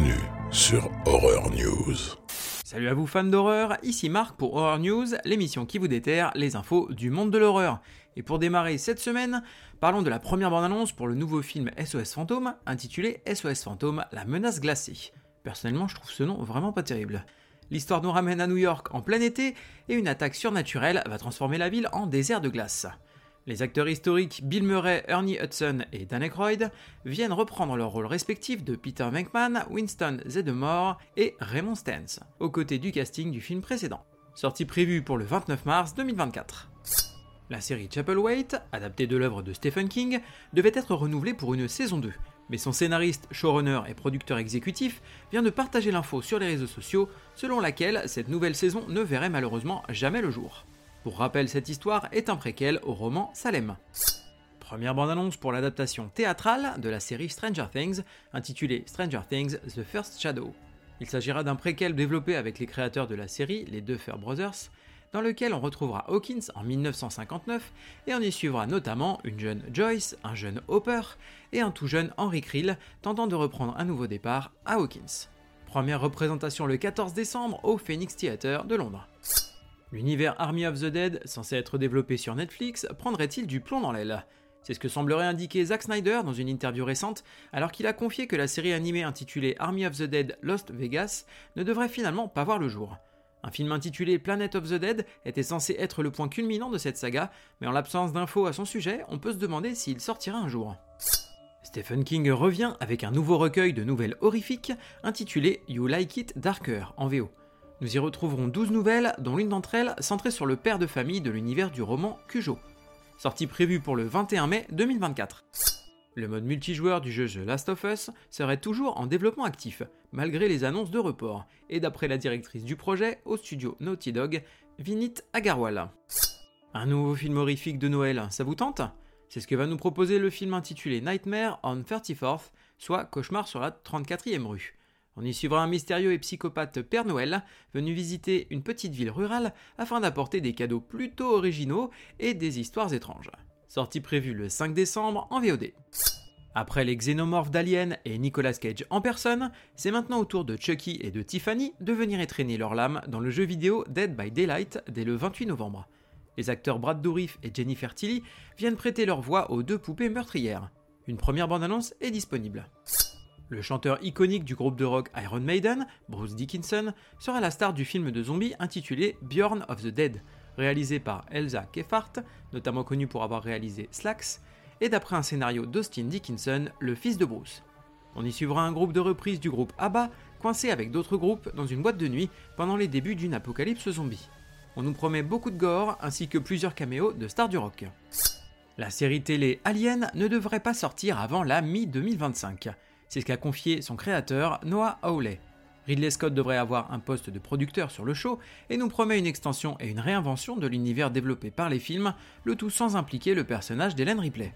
Bienvenue sur Horror News. Salut à vous fans d'horreur, ici Marc pour Horror News, l'émission qui vous déterre les infos du monde de l'horreur. Et pour démarrer cette semaine, parlons de la première bande-annonce pour le nouveau film SOS Fantôme, intitulé SOS Fantôme, la menace glacée. Personnellement, je trouve ce nom vraiment pas terrible. L'histoire nous ramène à New York en plein été, et une attaque surnaturelle va transformer la ville en désert de glace. Les acteurs historiques Bill Murray, Ernie Hudson et Dan Aykroyd viennent reprendre leurs rôles respectifs de Peter Venkman, Winston Zeddemore et Raymond Stantz, aux côtés du casting du film précédent. Sortie prévue pour le 29 mars 2024. La série Chapelwaite, adaptée de l'œuvre de Stephen King, devait être renouvelée pour une saison 2, mais son scénariste, showrunner et producteur exécutif vient de partager l'info sur les réseaux sociaux selon laquelle cette nouvelle saison ne verrait malheureusement jamais le jour. Pour rappel, cette histoire est un préquel au roman Salem. Première bande-annonce pour l'adaptation théâtrale de la série Stranger Things, intitulée Stranger Things The First Shadow. Il s'agira d'un préquel développé avec les créateurs de la série, les Duffer Brothers, dans lequel on retrouvera Hawkins en 1959 et on y suivra notamment une jeune Joyce, un jeune Hopper et un tout jeune Henry Krill tentant de reprendre un nouveau départ à Hawkins. Première représentation le 14 décembre au Phoenix Theatre de Londres. L'univers Army of the Dead, censé être développé sur Netflix, prendrait-il du plomb dans l'aile? C'est ce que semblerait indiquer Zack Snyder dans une interview récente, alors qu'il a confié que la série animée intitulée Army of the Dead Lost Vegas ne devrait finalement pas voir le jour. Un film intitulé Planet of the Dead était censé être le point culminant de cette saga, mais en l'absence d'infos à son sujet, on peut se demander s'il sortira un jour. Stephen King revient avec un nouveau recueil de nouvelles horrifiques intitulé You Like It Darker en VO. Nous y retrouverons 12 nouvelles, dont l'une d'entre elles centrée sur le père de famille de l'univers du roman Cujo. Sortie prévue pour le 21 mai 2024. Le mode multijoueur du jeu The Last of Us serait toujours en développement actif, malgré les annonces de report, et d'après la directrice du projet au studio Naughty Dog, Vinit Agarwal. Un nouveau film horrifique de Noël, ça vous tente? C'est ce que va nous proposer le film intitulé Nightmare on 34th, soit Cauchemar sur la 34e rue. On y suivra un mystérieux et psychopathe Père Noël venu visiter une petite ville rurale afin d'apporter des cadeaux plutôt originaux et des histoires étranges. Sortie prévue le 5 décembre en VOD. Après les xénomorphes d'Alien et Nicolas Cage en personne, c'est maintenant au tour de Chucky et de Tiffany de venir étreiner leur lame dans le jeu vidéo Dead by Daylight dès le 28 novembre. Les acteurs Brad Dourif et Jennifer Tilly viennent prêter leur voix aux deux poupées meurtrières. Une première bande-annonce est disponible. Le chanteur iconique du groupe de rock Iron Maiden, Bruce Dickinson, sera la star du film de zombies intitulé Bjorn of the Dead, réalisé par Elsa Kefart, notamment connu pour avoir réalisé Slacks, et d'après un scénario d'Austin Dickinson, le fils de Bruce. On y suivra un groupe de reprise du groupe ABBA, coincé avec d'autres groupes dans une boîte de nuit pendant les débuts d'une apocalypse zombie. On nous promet beaucoup de gore ainsi que plusieurs caméos de stars du rock. La série télé Alien ne devrait pas sortir avant la mi-2025. C'est ce qu'a confié son créateur, Noah Hawley. Ridley Scott devrait avoir un poste de producteur sur le show et nous promet une extension et une réinvention de l'univers développé par les films, le tout sans impliquer le personnage d'Hélène Ripley.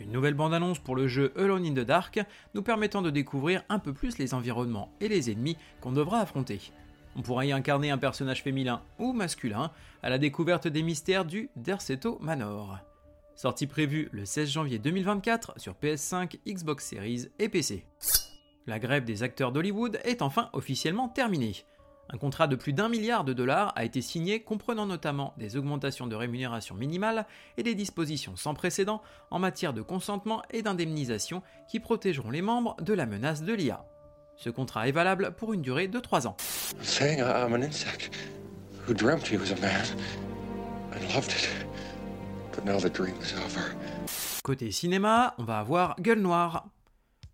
Une nouvelle bande-annonce pour le jeu Alone in the Dark, nous permettant de découvrir un peu plus les environnements et les ennemis qu'on devra affronter. On pourra y incarner un personnage féminin ou masculin à la découverte des mystères du Derceto Manor. Sortie prévue le 16 janvier 2024 sur PS5, Xbox Series et PC. La grève des acteurs d'Hollywood est enfin officiellement terminée. Un contrat de plus d'un milliard de dollars a été signé comprenant notamment des augmentations de rémunération minimale et des dispositions sans précédent en matière de consentement et d'indemnisation qui protégeront les membres de la menace de l'IA. Ce contrat est valable pour une durée de 3 ans. Côté cinéma, on va avoir Gueule Noire.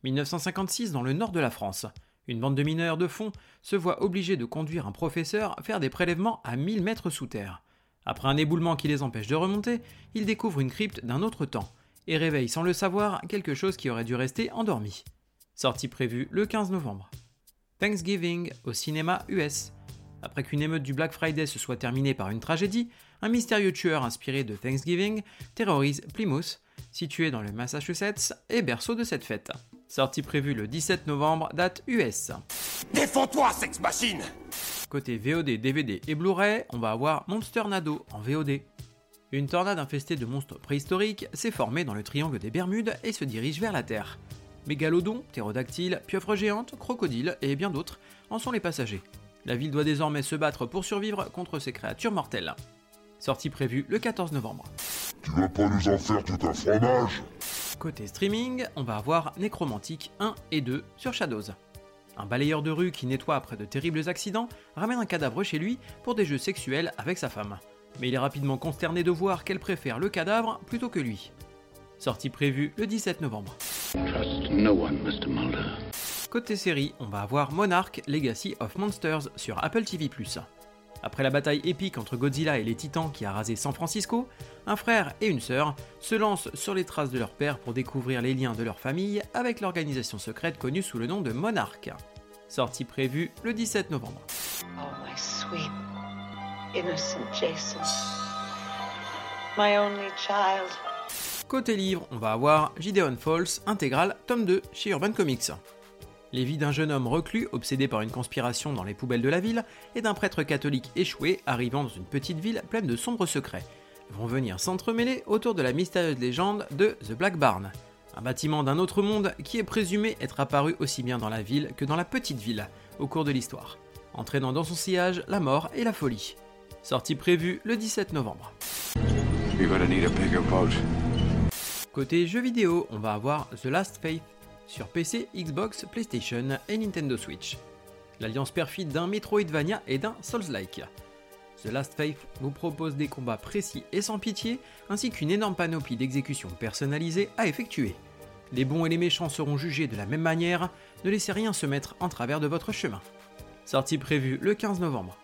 1956 dans le nord de la France. Une bande de mineurs de fond se voit obligée de conduire un professeur faire des prélèvements à 1000 mètres sous terre. Après un éboulement qui les empêche de remonter, ils découvrent une crypte d'un autre temps et réveillent sans le savoir quelque chose qui aurait dû rester endormi. Sortie prévue le 15 novembre. Thanksgiving au cinéma US. Après qu'une émeute du Black Friday se soit terminée par une tragédie, un mystérieux tueur inspiré de Thanksgiving terrorise Plymouth, situé dans le Massachusetts et berceau de cette fête. Sortie prévue le 17 novembre, date US. Défends-toi, sex machine Côté VOD, DVD et Blu-ray, on va avoir Monster Nado en VOD. Une tornade infestée de monstres préhistoriques s'est formée dans le triangle des Bermudes et se dirige vers la Terre. Mégalodon, ptérodactyle, pieuvre géante, crocodile et bien d'autres en sont les passagers. La ville doit désormais se battre pour survivre contre ces créatures mortelles. Sortie prévue le 14 novembre. Tu vas pas nous en faire tout un fromage? Côté streaming, on va avoir Necromantic 1 et 2 sur Shadows. Un balayeur de rue qui nettoie après de terribles accidents ramène un cadavre chez lui pour des jeux sexuels avec sa femme. Mais il est rapidement consterné de voir qu'elle préfère le cadavre plutôt que lui. Sortie prévue le 17 novembre. Trust no one, Mr. Mulder. Côté série, on va avoir Monarch Legacy of Monsters sur Apple TV+. Après la bataille épique entre Godzilla et les Titans qui a rasé San Francisco, un frère et une sœur se lancent sur les traces de leur père pour découvrir les liens de leur famille avec l'organisation secrète connue sous le nom de Monarch. Sortie prévue le 17 novembre. Oh, my sweet, innocent Jason. My only child. Côté livre, on va avoir Gideon Falls intégral tome 2 chez Urban Comics. Les vies d'un jeune homme reclus, obsédé par une conspiration dans les poubelles de la ville, et d'un prêtre catholique échoué arrivant dans une petite ville pleine de sombres secrets, vont venir s'entremêler autour de la mystérieuse légende de The Black Barn, un bâtiment d'un autre monde qui est présumé être apparu aussi bien dans la ville que dans la petite ville au cours de l'histoire, entraînant dans son sillage la mort et la folie. Sortie prévue le 17 novembre. Côté jeux vidéo, on va avoir The Last Faith sur PC, Xbox, PlayStation et Nintendo Switch. L'alliance perfide d'un Metroidvania et d'un Souls-like. The Last Faith vous propose des combats précis et sans pitié, ainsi qu'une énorme panoplie d'exécutions personnalisées à effectuer. Les bons et les méchants seront jugés de la même manière, ne laissez rien se mettre en travers de votre chemin. Sortie prévue le 15 novembre.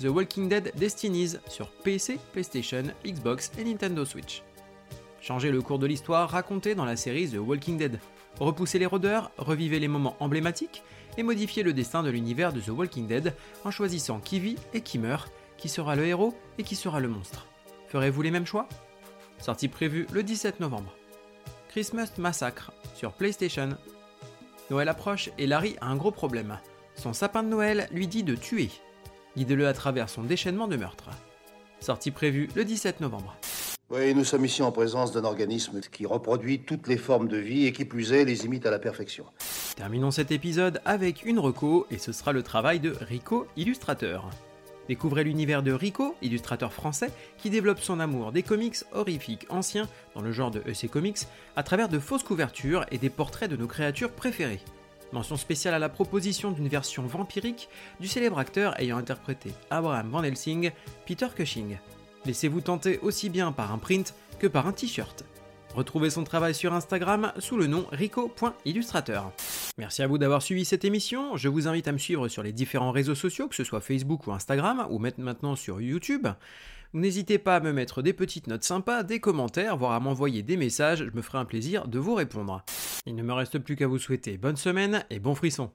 The Walking Dead Destinies sur PC, PlayStation, Xbox et Nintendo Switch. Changez le cours de l'histoire racontée dans la série The Walking Dead. Repoussez les rôdeurs, revivez les moments emblématiques et modifiez le destin de l'univers de The Walking Dead en choisissant qui vit et qui meurt, qui sera le héros et qui sera le monstre. Ferez-vous les mêmes choix? Sortie prévue le 17 novembre. Christmas Massacre sur PlayStation. Noël approche et Larry a un gros problème. Son sapin de Noël lui dit de tuer. Guidez-le à travers son déchaînement de meurtre. Sortie prévue le 17 novembre. Oui, nous sommes ici en présence d'un organisme qui reproduit toutes les formes de vie et qui plus est les imite à la perfection. Terminons cet épisode avec une reco et ce sera le travail de Rico, illustrateur. Découvrez l'univers de Rico, illustrateur français, qui développe son amour des comics horrifiques anciens dans le genre de EC Comics à travers de fausses couvertures et des portraits de nos créatures préférées. Mention spéciale à la proposition d'une version vampirique du célèbre acteur ayant interprété Abraham Van Helsing, Peter Cushing. Laissez-vous tenter aussi bien par un print que par un t-shirt. Retrouvez son travail sur Instagram sous le nom rico.illustrateur. Merci à vous d'avoir suivi cette émission. Je vous invite à me suivre sur les différents réseaux sociaux, que ce soit Facebook ou Instagram, ou maintenant sur YouTube. N'hésitez pas à me mettre des petites notes sympas, des commentaires, voire à m'envoyer des messages, je me ferai un plaisir de vous répondre. Il ne me reste plus qu'à vous souhaiter bonne semaine et bon frisson.